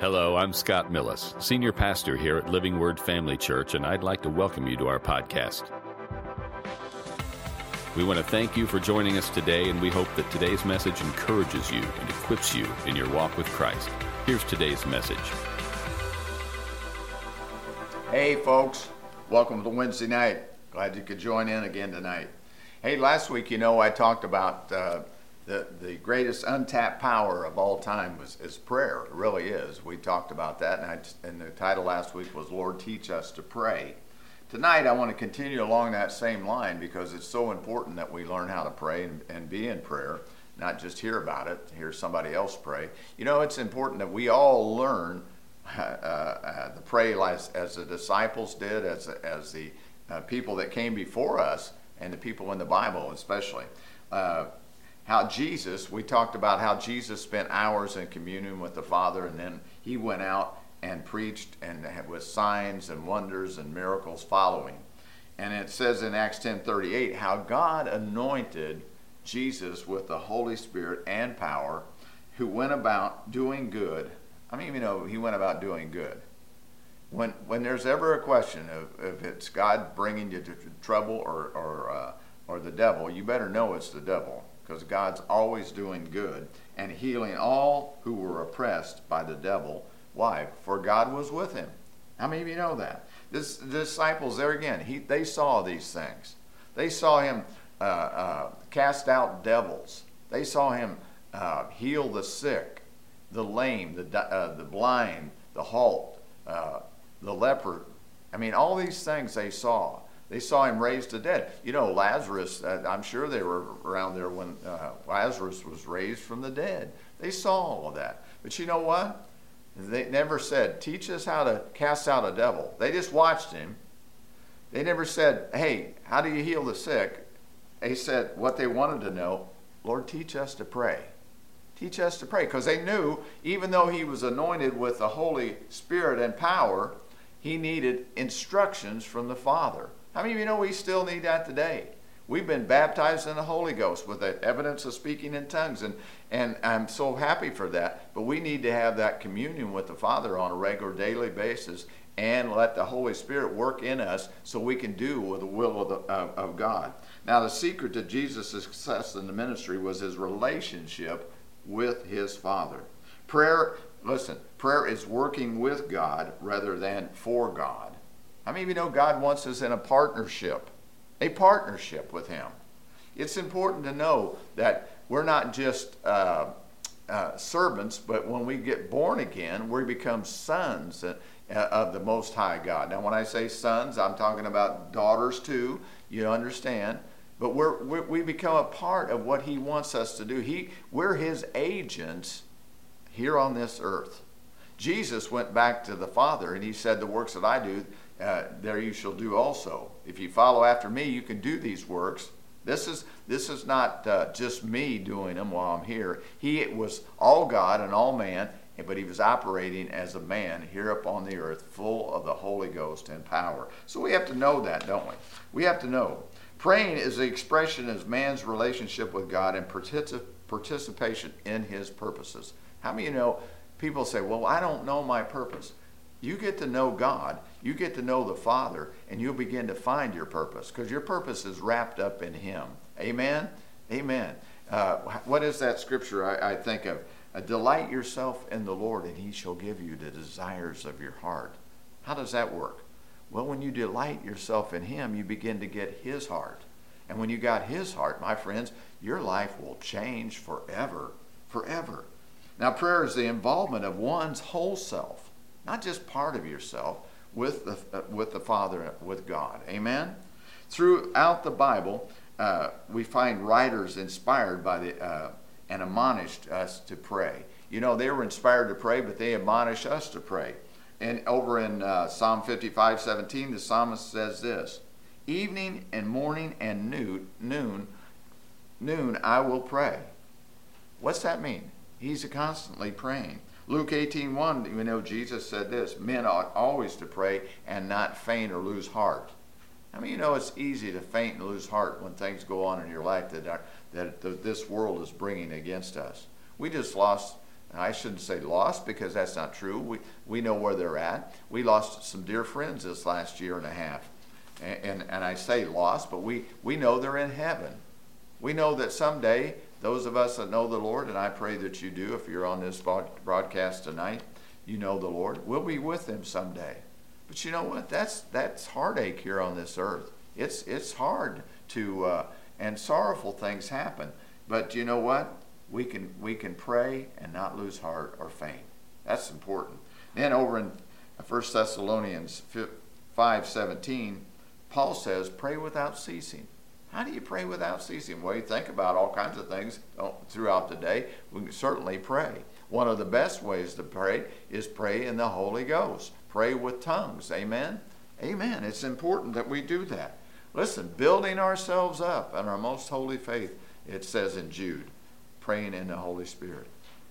Hello, I'm Scott Millis, Senior Pastor here at Living Word Family Church, and I'd like to welcome you to our podcast. We want to thank you for joining us today, and we hope that today's message encourages you and equips you in your walk with Christ. Here's today's message. Hey, folks, welcome to Wednesday night. Glad you could join in again tonight. Hey, last week, you know, I talked about. Uh, the, the greatest untapped power of all time was, is prayer. It really is. We talked about that, and, I, and the title last week was Lord, Teach Us to Pray. Tonight, I want to continue along that same line because it's so important that we learn how to pray and, and be in prayer, not just hear about it, hear somebody else pray. You know, it's important that we all learn uh, uh, the pray as, as the disciples did, as, as the uh, people that came before us, and the people in the Bible especially. Uh, how Jesus, we talked about how Jesus spent hours in communion with the Father, and then he went out and preached and with signs and wonders and miracles following. And it says in Acts 10:38 how God anointed Jesus with the Holy Spirit and power, who went about doing good. I mean, you know, he went about doing good. When when there's ever a question of if it's God bringing you to trouble or or uh, or the devil, you better know it's the devil because God's always doing good and healing all who were oppressed by the devil. Why? For God was with him. How many of you know that? This, the disciples, there again, he, they saw these things. They saw him uh, uh, cast out devils. They saw him uh, heal the sick, the lame, the, uh, the blind, the halt, uh, the leper. I mean, all these things they saw. They saw him raised to dead. You know, Lazarus, uh, I'm sure they were around there when uh, Lazarus was raised from the dead. They saw all of that. But you know what? They never said, teach us how to cast out a devil. They just watched him. They never said, hey, how do you heal the sick? They said what they wanted to know Lord, teach us to pray. Teach us to pray. Because they knew, even though he was anointed with the Holy Spirit and power, he needed instructions from the Father. How many of you know we still need that today? We've been baptized in the Holy Ghost with the evidence of speaking in tongues, and, and I'm so happy for that. But we need to have that communion with the Father on a regular daily basis and let the Holy Spirit work in us so we can do with the will of, the, of, of God. Now, the secret to Jesus' success in the ministry was his relationship with his Father. Prayer, listen, prayer is working with God rather than for God. Many of you know God wants us in a partnership? A partnership with Him. It's important to know that we're not just uh, uh, servants, but when we get born again, we become sons uh, of the Most High God. Now, when I say sons, I'm talking about daughters too. You understand? But we're, we're, we become a part of what He wants us to do. He, we're His agents here on this earth. Jesus went back to the Father and He said, The works that I do, uh, there you shall do also. If you follow after me, you can do these works. This is this is not uh, just me doing them while I'm here. He was all God and all man, but he was operating as a man here upon the earth, full of the Holy Ghost and power. So we have to know that, don't we? We have to know. Praying is the expression of man's relationship with God and particip- participation in his purposes. How many you know people say, Well, I don't know my purpose? You get to know God, you get to know the Father, and you'll begin to find your purpose because your purpose is wrapped up in Him. Amen? Amen. Uh, what is that scripture I, I think of? Uh, delight yourself in the Lord, and He shall give you the desires of your heart. How does that work? Well, when you delight yourself in Him, you begin to get His heart. And when you got His heart, my friends, your life will change forever. Forever. Now, prayer is the involvement of one's whole self not just part of yourself, with the, uh, with the Father, with God. Amen? Throughout the Bible, uh, we find writers inspired by the, uh, and admonished us to pray. You know, they were inspired to pray, but they admonish us to pray. And over in uh, Psalm 55 17, the psalmist says this Evening and morning and noon, noon, noon I will pray. What's that mean? He's constantly praying. Luke 18 1, you know, Jesus said this Men ought always to pray and not faint or lose heart. I mean, you know, it's easy to faint and lose heart when things go on in your life that, are, that this world is bringing against us. We just lost I shouldn't say lost because that's not true. We, we know where they're at. We lost some dear friends this last year and a half. And, and, and I say lost, but we, we know they're in heaven. We know that someday, those of us that know the Lord, and I pray that you do if you're on this broadcast tonight, you know the Lord, we'll be with them someday. But you know what? That's, that's heartache here on this earth. It's, it's hard to, uh, and sorrowful things happen. But you know what? we can we can pray and not lose heart or faint. That's important. Then over in 1 Thessalonians 5:17, Paul says, "Pray without ceasing." How do you pray without ceasing? Well, you think about all kinds of things uh, throughout the day. We can certainly pray. One of the best ways to pray is pray in the Holy Ghost. Pray with tongues. Amen. Amen. It's important that we do that. Listen, building ourselves up in our most holy faith, it says in Jude praying in the Holy Spirit.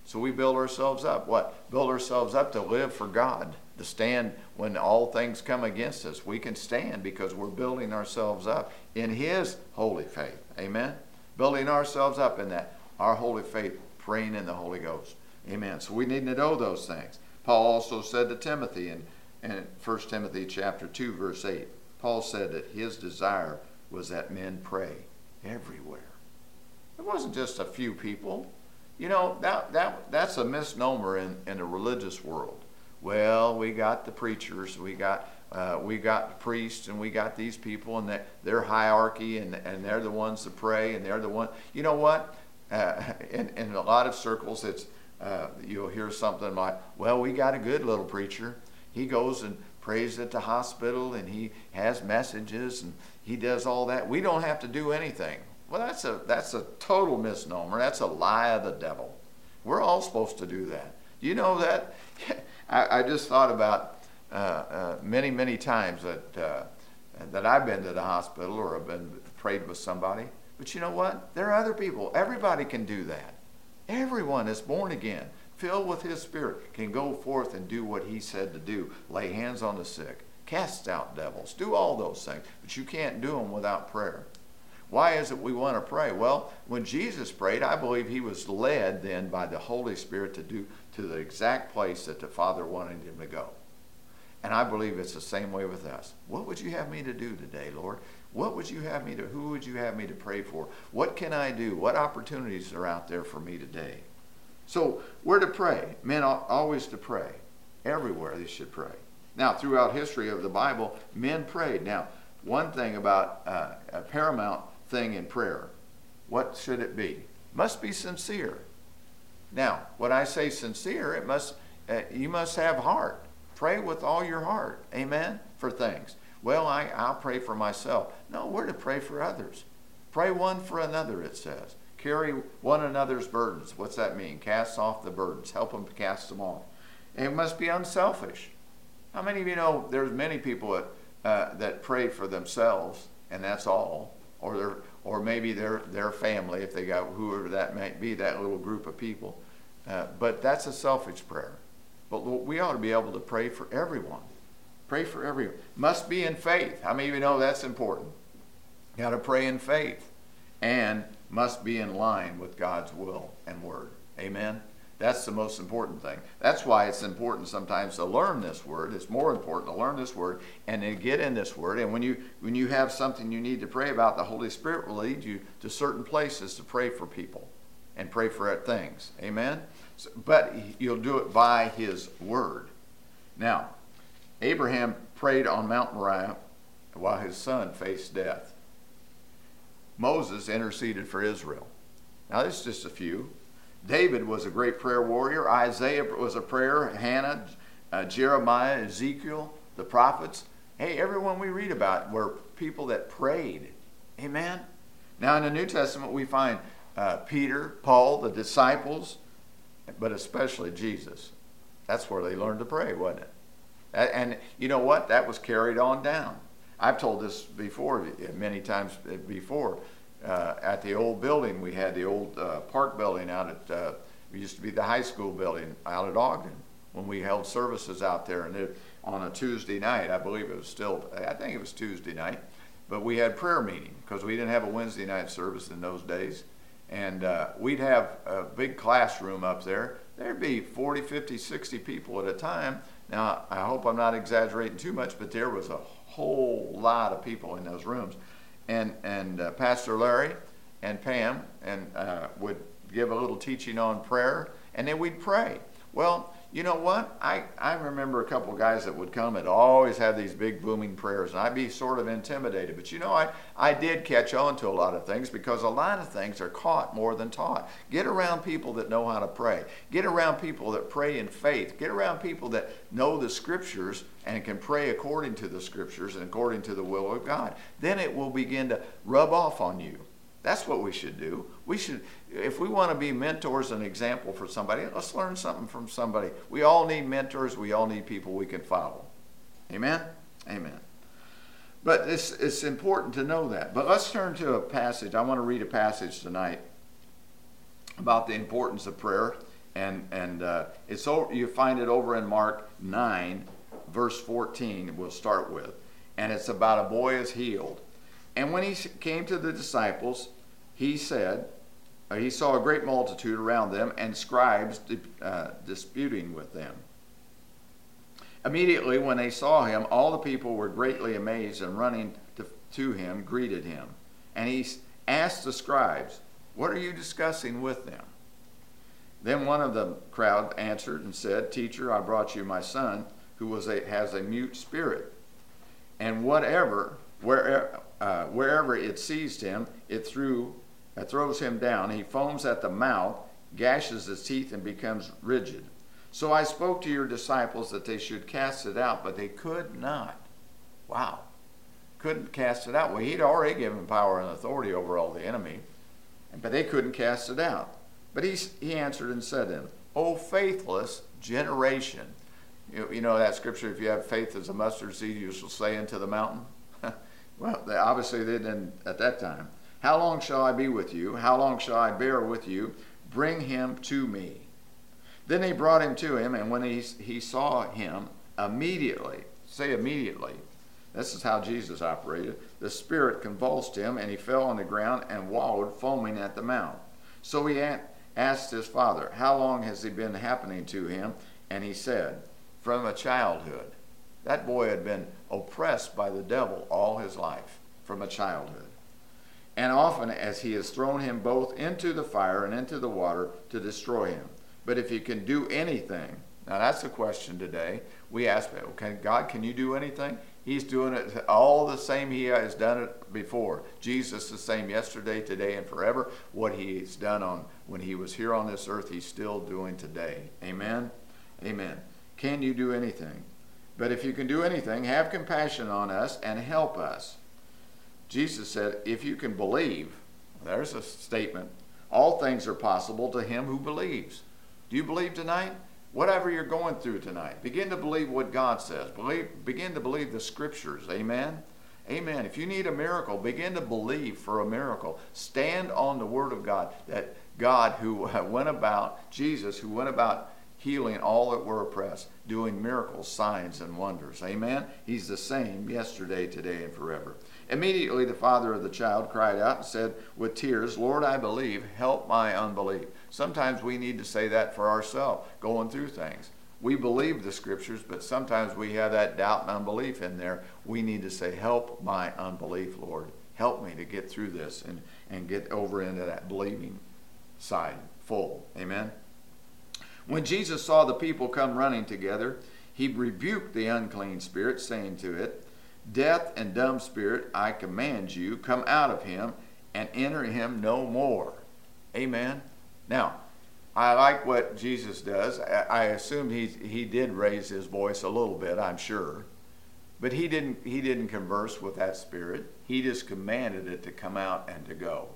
So we build ourselves up. What? Build ourselves up to live for God, to stand when all things come against us. We can stand because we're building ourselves up in His holy faith. Amen? Building ourselves up in that, our holy faith, praying in the Holy Ghost. Amen. So we need to know those things. Paul also said to Timothy in, in 1 Timothy chapter 2, verse 8, Paul said that his desire was that men pray everywhere. It wasn't just a few people. You know, that, that, that's a misnomer in, in the religious world. Well, we got the preachers, we got, uh, we got the priests, and we got these people, and their hierarchy, and, and they're the ones to pray, and they're the one. You know what? Uh, in, in a lot of circles, it's uh, you'll hear something like, "Well, we got a good little preacher. He goes and prays at the hospital, and he has messages, and he does all that. We don't have to do anything." Well, that's a, that's a total misnomer. That's a lie of the devil. We're all supposed to do that. You know that? I, I just thought about uh, uh, many, many times that, uh, that I've been to the hospital or have been prayed with somebody. But you know what? There are other people. Everybody can do that. Everyone is born again, filled with His Spirit, can go forth and do what He said to do lay hands on the sick, cast out devils, do all those things. But you can't do them without prayer. Why is it we want to pray? Well, when Jesus prayed, I believe he was led then by the Holy Spirit to do to the exact place that the Father wanted him to go. And I believe it's the same way with us. What would you have me to do today, Lord? What would you have me to who would you have me to pray for? What can I do? What opportunities are out there for me today? So, where to pray? Men always to pray. Everywhere they should pray. Now, throughout history of the Bible, men prayed. Now, one thing about uh, paramount thing in prayer. What should it be? Must be sincere. Now, when I say sincere, it must uh, you must have heart. Pray with all your heart. Amen. For things. Well, I, I'll pray for myself. No, we're to pray for others. Pray one for another, it says. Carry one another's burdens. What's that mean? Cast off the burdens. Help them cast them off. It must be unselfish. How many of you know there's many people that, uh, that pray for themselves, and that's all or their or maybe their their family if they got whoever that might be that little group of people. Uh, but that's a selfish prayer. But we ought to be able to pray for everyone. Pray for everyone. Must be in faith. How many of you know that's important? Got to pray in faith. And must be in line with god's will and word. Amen that's the most important thing. That's why it's important sometimes to learn this word. It's more important to learn this word and then get in this word. And when you when you have something you need to pray about, the Holy Spirit will lead you to certain places to pray for people and pray for things. Amen. So, but you'll do it by His word. Now, Abraham prayed on Mount Moriah while his son faced death. Moses interceded for Israel. Now, this is just a few. David was a great prayer warrior. Isaiah was a prayer. Hannah, uh, Jeremiah, Ezekiel, the prophets. Hey, everyone we read about were people that prayed. Amen. Now, in the New Testament, we find uh, Peter, Paul, the disciples, but especially Jesus. That's where they learned to pray, wasn't it? And you know what? That was carried on down. I've told this before, many times before uh, at the old building. We had the old uh, park building out at, uh, it used to be the high school building out at Ogden when we held services out there. And it, on a Tuesday night, I believe it was still, I think it was Tuesday night, but we had prayer meeting because we didn't have a Wednesday night service in those days. And uh, we'd have a big classroom up there there'd be 40, 50, 60 people at a time. Now, I hope I'm not exaggerating too much, but there was a whole lot of people in those rooms. And, and uh, Pastor Larry and Pam and uh, would give a little teaching on prayer, and then we'd pray. Well, you know what? I, I remember a couple of guys that would come and always have these big booming prayers, and I'd be sort of intimidated. But you know, I, I did catch on to a lot of things because a lot of things are caught more than taught. Get around people that know how to pray. Get around people that pray in faith. Get around people that know the scriptures and can pray according to the scriptures and according to the will of God. Then it will begin to rub off on you. That's what we should do. We should, if we want to be mentors and example for somebody, let's learn something from somebody. We all need mentors. We all need people we can follow. Amen? Amen. But it's, it's important to know that. But let's turn to a passage. I want to read a passage tonight about the importance of prayer. And, and uh, it's over, you find it over in Mark 9, verse 14, we'll start with. And it's about a boy is healed. And when he came to the disciples, he said, he saw a great multitude around them and scribes uh, disputing with them. Immediately, when they saw him, all the people were greatly amazed and running to, to him, greeted him. And he asked the scribes, What are you discussing with them? Then one of the crowd answered and said, Teacher, I brought you my son, who a, has a mute spirit. And whatever, wherever, uh, wherever it seized him, it threw, uh, throws him down. He foams at the mouth, gashes his teeth, and becomes rigid. So I spoke to your disciples that they should cast it out, but they could not. Wow. Couldn't cast it out. Well, he'd already given power and authority over all the enemy, but they couldn't cast it out. But he, he answered and said to them, O faithless generation. You, you know that scripture, if you have faith as a mustard seed, you shall say unto the mountain. Well, they, obviously they didn't at that time. How long shall I be with you? How long shall I bear with you? Bring him to me. Then they brought him to him, and when he, he saw him, immediately, say immediately, this is how Jesus operated, the Spirit convulsed him, and he fell on the ground and wallowed, foaming at the mouth. So he asked his father, How long has it been happening to him? And he said, From a childhood. That boy had been oppressed by the devil all his life from a childhood. And often as he has thrown him both into the fire and into the water to destroy him. But if he can do anything, now that's the question today. We ask, God, can you do anything? He's doing it all the same he has done it before. Jesus the same yesterday, today, and forever. What he's done on when he was here on this earth, he's still doing today. Amen. Amen. Can you do anything? But if you can do anything, have compassion on us and help us. Jesus said, If you can believe, there's a statement, all things are possible to him who believes. Do you believe tonight? Whatever you're going through tonight, begin to believe what God says. Believe, begin to believe the scriptures. Amen. Amen. If you need a miracle, begin to believe for a miracle. Stand on the word of God that God who went about, Jesus who went about healing all that were oppressed, doing miracles, signs, and wonders. Amen? He's the same yesterday, today, and forever. Immediately the father of the child cried out and said with tears, Lord, I believe, help my unbelief. Sometimes we need to say that for ourselves, going through things. We believe the scriptures, but sometimes we have that doubt and unbelief in there. We need to say, Help my unbelief, Lord. Help me to get through this and, and get over into that believing side full. Amen? When Jesus saw the people come running together, he rebuked the unclean spirit, saying to it, Deaf and dumb spirit, I command you, come out of him and enter him no more. Amen. Now, I like what Jesus does. I assume he, he did raise his voice a little bit, I'm sure. But he didn't, he didn't converse with that spirit. He just commanded it to come out and to go.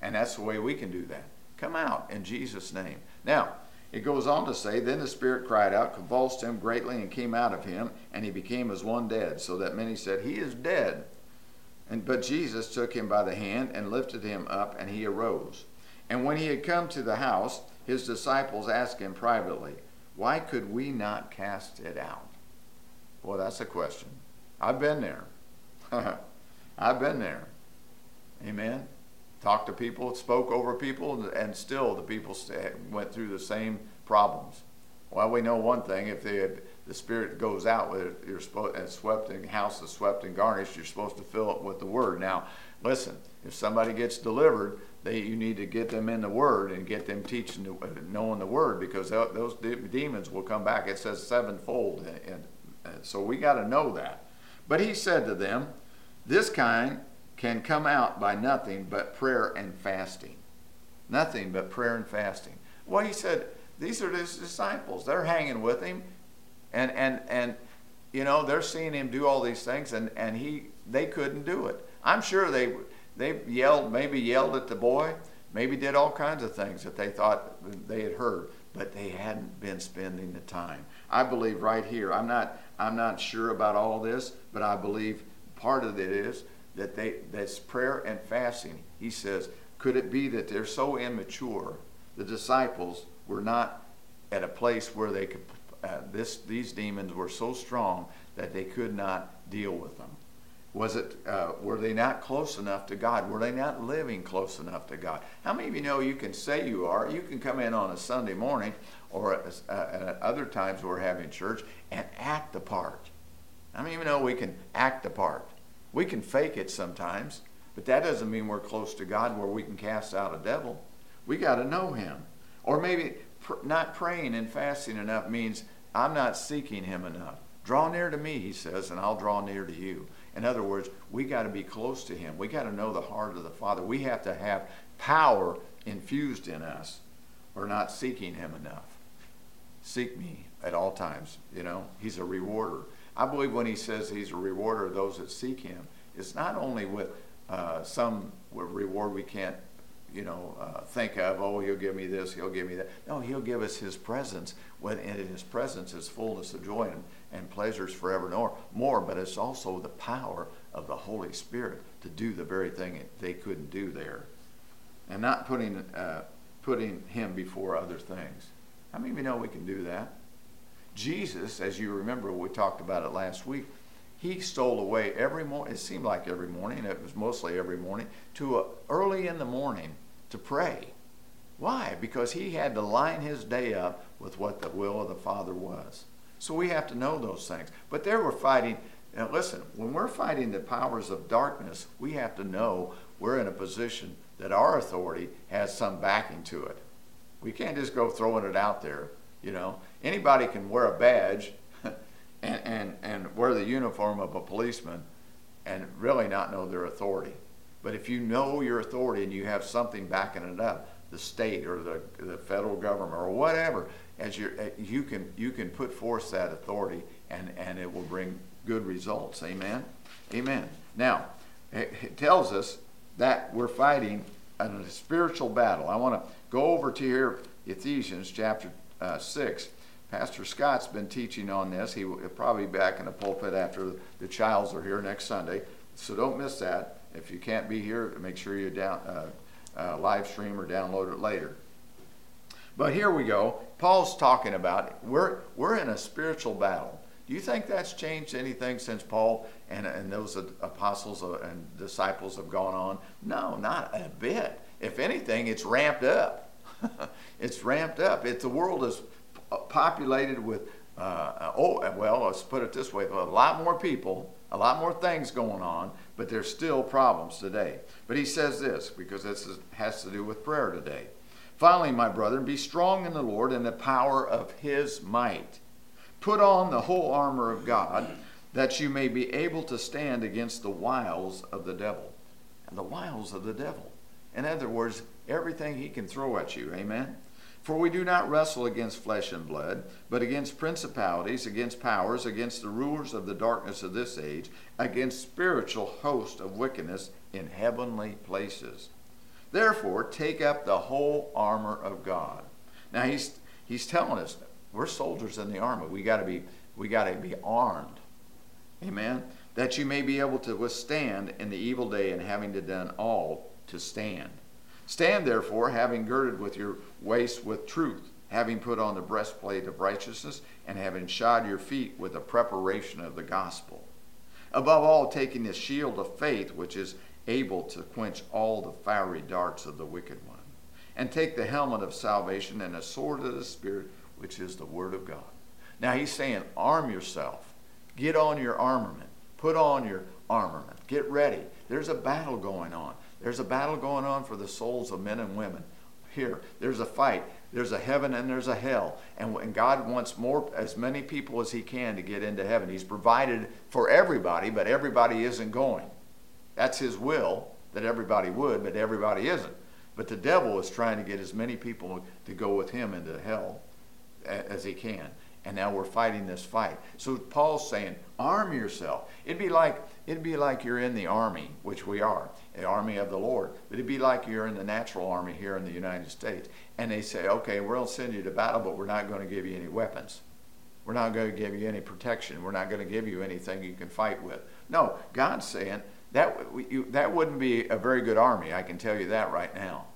And that's the way we can do that. Come out in Jesus' name. Now, it goes on to say, Then the Spirit cried out, convulsed him greatly, and came out of him, and he became as one dead, so that many said, He is dead. And, but Jesus took him by the hand and lifted him up, and he arose. And when he had come to the house, his disciples asked him privately, Why could we not cast it out? Well, that's a question. I've been there. I've been there. Amen talked to people, spoke over people, and still the people went through the same problems. Well, we know one thing: if the the spirit goes out, you're supposed and swept and house is swept and garnished, you're supposed to fill it with the word. Now, listen, if somebody gets delivered, they you need to get them in the word and get them teaching, knowing the word, because those demons will come back. It says sevenfold, and, and so we got to know that. But he said to them, "This kind can come out by nothing but prayer and fasting. Nothing but prayer and fasting." Well, he said these are his disciples. They're hanging with him, and and and you know they're seeing him do all these things, and and he they couldn't do it. I'm sure they they yelled, maybe yelled at the boy, maybe did all kinds of things that they thought they had heard, but they hadn't been spending the time. I believe right here. I'm not I'm not sure about all this, but I believe part of it is that they that's prayer and fasting. He says, could it be that they're so immature, the disciples were not at a place where they could. Uh, this these demons were so strong that they could not deal with them. Was it? Uh, were they not close enough to God? Were they not living close enough to God? How many of you know you can say you are? You can come in on a Sunday morning or uh, at other times we're having church and act the part. I of you know we can act the part? We can fake it sometimes, but that doesn't mean we're close to God where we can cast out a devil. We got to know Him. Or maybe pr- not praying and fasting enough means I'm not seeking Him enough. Draw near to me, He says, and I'll draw near to you. In other words, we got to be close to Him. We got to know the heart of the Father. We have to have power infused in us. We're not seeking Him enough. Seek me at all times. You know, He's a rewarder. I believe when He says He's a rewarder of those that seek Him, it's not only with uh, some reward we can't you know, uh, think of, oh, he'll give me this, he'll give me that. No, he'll give us his presence. When in his presence is fullness of joy and, and pleasures forevermore. More, but it's also the power of the Holy Spirit to do the very thing they couldn't do there, and not putting uh, putting him before other things. How many of you know we can do that? Jesus, as you remember, we talked about it last week. He stole away every morning. It seemed like every morning. It was mostly every morning to a, early in the morning to pray. Why? Because he had to line his day up with what the will of the Father was. So we have to know those things. But they were fighting. Now, listen, when we're fighting the powers of darkness, we have to know we're in a position that our authority has some backing to it. We can't just go throwing it out there. You know, anybody can wear a badge and, and, and wear the uniform of a policeman and really not know their authority. But if you know your authority and you have something backing it up, the state or the, the federal government or whatever, as you eh, you can you can put forth that authority and and it will bring good results. Amen. Amen. Now, it tells us that we're fighting a spiritual battle. I want to go over to here Ephesians chapter uh, six. Pastor Scott's been teaching on this. He will probably be back in the pulpit after the Childs are here next Sunday, so don't miss that. If you can't be here, make sure you down, uh, uh, live stream or download it later. But here we go. Paul's talking about we're we're in a spiritual battle. Do you think that's changed anything since Paul and, and those apostles and disciples have gone on? No, not a bit. If anything, it's ramped up. it's ramped up. It's the world is populated with uh, oh well, let's put it this way: a lot more people, a lot more things going on, but there's still problems today. But he says this because this is, has to do with prayer today. Finally, my brethren, be strong in the Lord and the power of his might. Put on the whole armor of God that you may be able to stand against the wiles of the devil. And the wiles of the devil. In other words, everything he can throw at you. Amen? For we do not wrestle against flesh and blood, but against principalities, against powers, against the rulers of the darkness of this age, against spiritual hosts of wickedness in heavenly places. Therefore, take up the whole armor of God. Now he's he's telling us we're soldiers in the army. We got to be we got to be armed. Amen. That you may be able to withstand in the evil day and having done all to stand. Stand therefore, having girded with your waist with truth, having put on the breastplate of righteousness, and having shod your feet with the preparation of the gospel. Above all, taking the shield of faith, which is able to quench all the fiery darts of the wicked one. And take the helmet of salvation and the sword of the Spirit, which is the Word of God. Now he's saying, arm yourself. Get on your armament. Put on your armament. Get ready. There's a battle going on. There's a battle going on for the souls of men and women. Here, there's a fight. There's a heaven and there's a hell. And, God wants more, as many people as He can to get into heaven. He's provided for everybody, but everybody isn't going. That's His will that everybody would, but everybody isn't. But the devil is trying to get as many people to go with him into hell as he can. And now we're fighting this fight. So Paul's saying, arm yourself. It'd be like it'd be like you're in the army, which we are, the army of the Lord. But it'd be like you're in the natural army here in the United States. And they say, okay, we're to send you to battle, but we're not going to give you any weapons. We're not going to give you any protection. We're not going to give you anything you can fight with. No, God's saying, that, you, that wouldn't be a very good army, I can tell you that right now.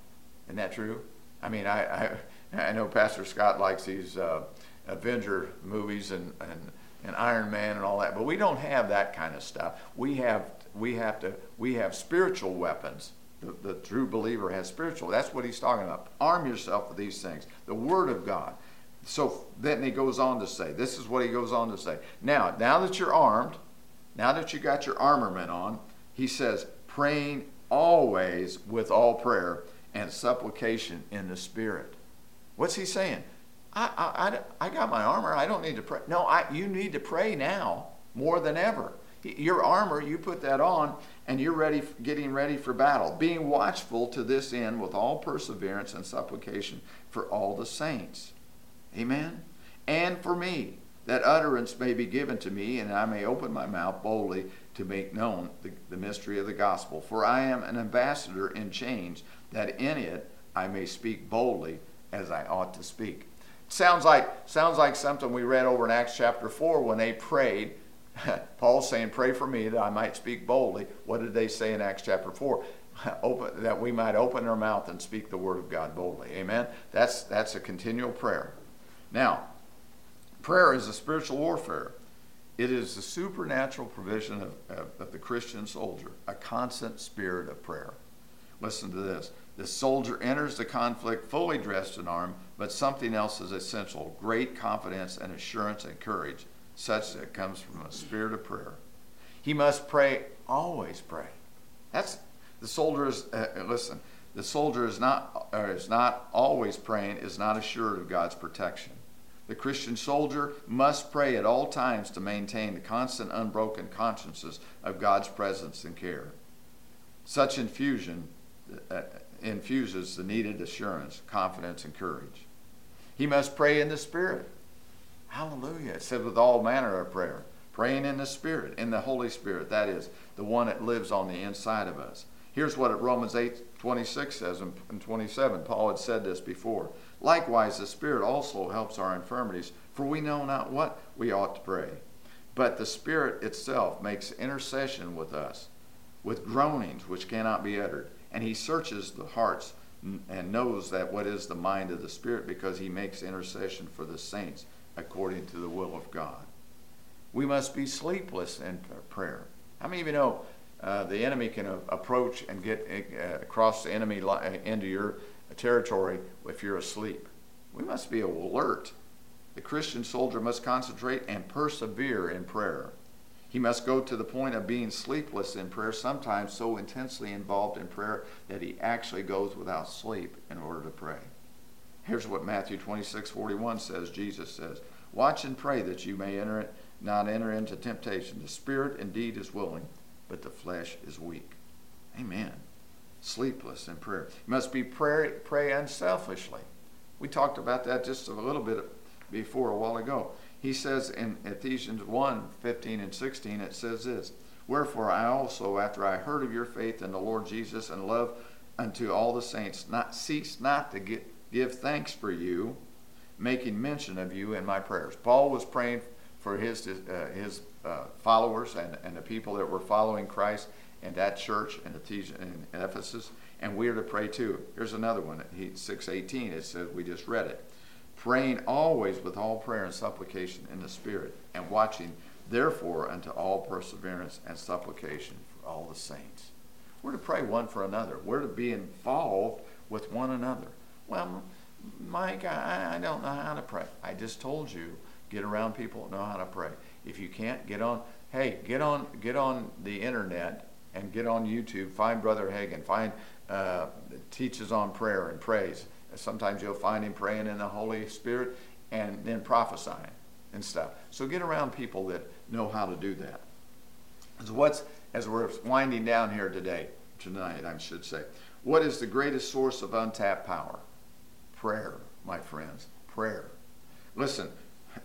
Isn't that true? I mean, I, I, I know Pastor Scott likes these uh, Avenger movies and, and, and Iron Man and all that, but we don't have that kind of stuff. We have, we have, to, we have spiritual weapons. The, the true believer has spiritual. That's what he's talking about. Arm yourself with these things. The Word of God. So then he goes on to say, this is what he goes on to say. Now, now that you're armed, now that you got your armament on, he says, praying always with all prayer and supplication in the Spirit. What's he saying? I, I, I, got my armor. I don't need to pray. No, I, you need to pray now more than ever. Your armor, you put that on, and you're ready, getting ready for battle. Being watchful to this end with all perseverance and supplication for all the saints. Amen. And for me, that utterance may be given to me, and I may open my mouth boldly to make known the, the mystery of the gospel. For I am an ambassador in chains, that in it I may speak boldly as I ought to speak. Sounds like, sounds like something we read over in Acts chapter 4 when they prayed. Paul's saying, Pray for me that I might speak boldly. What did they say in Acts chapter 4? Open, that we might open our mouth and speak the word of God boldly. Amen? That's, that's a continual prayer. Now, prayer is a spiritual warfare. It is the supernatural provision of, of, of, the Christian soldier, a constant spirit of prayer. Listen to this. The soldier enters the conflict fully dressed and armed, but something else is essential great confidence and assurance and courage, such that comes from a spirit of prayer. He must pray, always pray. That's the soldier is, uh, listen, the soldier is not, is not always praying, is not assured of God's protection. The Christian soldier must pray at all times to maintain the constant, unbroken consciences of God's presence and care. Such infusion uh, infuses the needed assurance, confidence, and courage. He must pray in the Spirit. Hallelujah. It says with all manner of prayer. Praying in the Spirit, in the Holy Spirit, that is, the one that lives on the inside of us. Here's what Romans 8 26 says and 27. Paul had said this before. Likewise, the Spirit also helps our infirmities, for we know not what we ought to pray. But the Spirit itself makes intercession with us, with groanings which cannot be uttered. And He searches the hearts and knows that what is the mind of the Spirit, because He makes intercession for the saints according to the will of God. We must be sleepless in prayer. How many of you know uh, the enemy can approach and get uh, across the enemy li- uh, into your territory if you're asleep. We must be alert. The Christian soldier must concentrate and persevere in prayer. He must go to the point of being sleepless in prayer, sometimes so intensely involved in prayer that he actually goes without sleep in order to pray. Here's what Matthew 26, 41 says. Jesus says, Watch and pray that you may enter it, not enter into temptation. The spirit indeed is willing, but the flesh is weak. Amen sleepless in prayer. You must be pray, pray unselfishly. We talked about that just a little bit before a while ago. He says in Ephesians 1 15 and 16, it says this Wherefore I also, after I heard of your faith in the Lord Jesus and love unto all the saints, not cease not to get, give thanks for you, making mention of you in my prayers. Paul was praying for his, uh, his uh, followers and, and the people that were following Christ and that church in, in Ephesus, and we are to pray too. Here's another one, 618, it says, we just read it. Praying always with all prayer and supplication in the Spirit, and watching therefore unto all perseverance and supplication for all the saints. We're to pray one for another. We're to be involved with one another. Well, Mike, I, I don't know how to pray. I just told you, get around people that know how to pray. If you can't, get on, hey, get on, get on the internet and get on YouTube. Find Brother Hagin. Find uh, teaches on prayer and praise. Sometimes you'll find him praying in the Holy Spirit and then prophesying and stuff. So get around people that know how to do that. So what's as we're winding down here today, tonight, I should say, what is the greatest source of untapped power? Prayer, my friends. Prayer. Listen,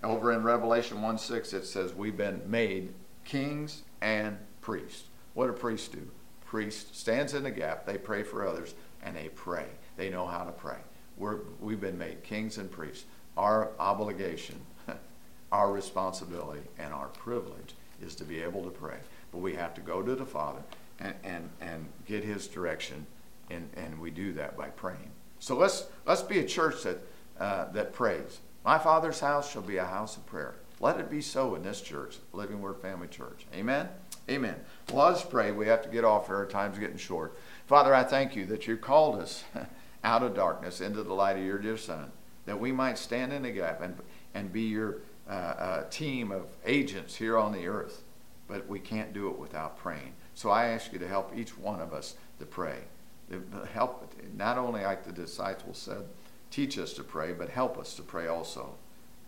over in Revelation 1 6, it says, We've been made kings and priests. What do priests do? Priest stands in the gap, they pray for others, and they pray. They know how to pray. We're, we've been made kings and priests. Our obligation, our responsibility, and our privilege is to be able to pray. But we have to go to the Father and, and, and get His direction, and, and we do that by praying. So let's, let's be a church that, uh, that prays. My Father's house shall be a house of prayer. Let it be so in this church, Living Word Family Church. Amen? Amen. Well, let's pray. We have to get off here. Our time's getting short. Father, I thank you that you called us out of darkness into the light of your dear Son, that we might stand in the gap and, and be your uh, uh, team of agents here on the earth. But we can't do it without praying. So I ask you to help each one of us to pray. Help, not only like the disciples said, teach us to pray, but help us to pray also.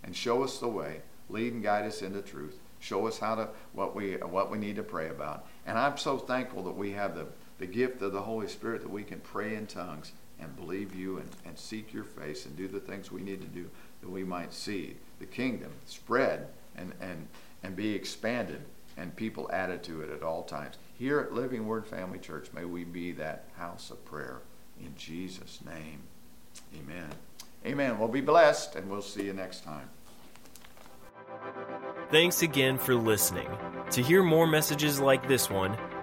And show us the way. Lead and guide us into truth. Show us how to what we what we need to pray about. And I'm so thankful that we have the, the gift of the Holy Spirit that we can pray in tongues and believe you and, and seek your face and do the things we need to do that we might see the kingdom spread and, and, and be expanded and people added to it at all times. Here at Living Word Family Church, may we be that house of prayer. In Jesus' name, amen. Amen. Well, be blessed, and we'll see you next time. Thanks again for listening. To hear more messages like this one,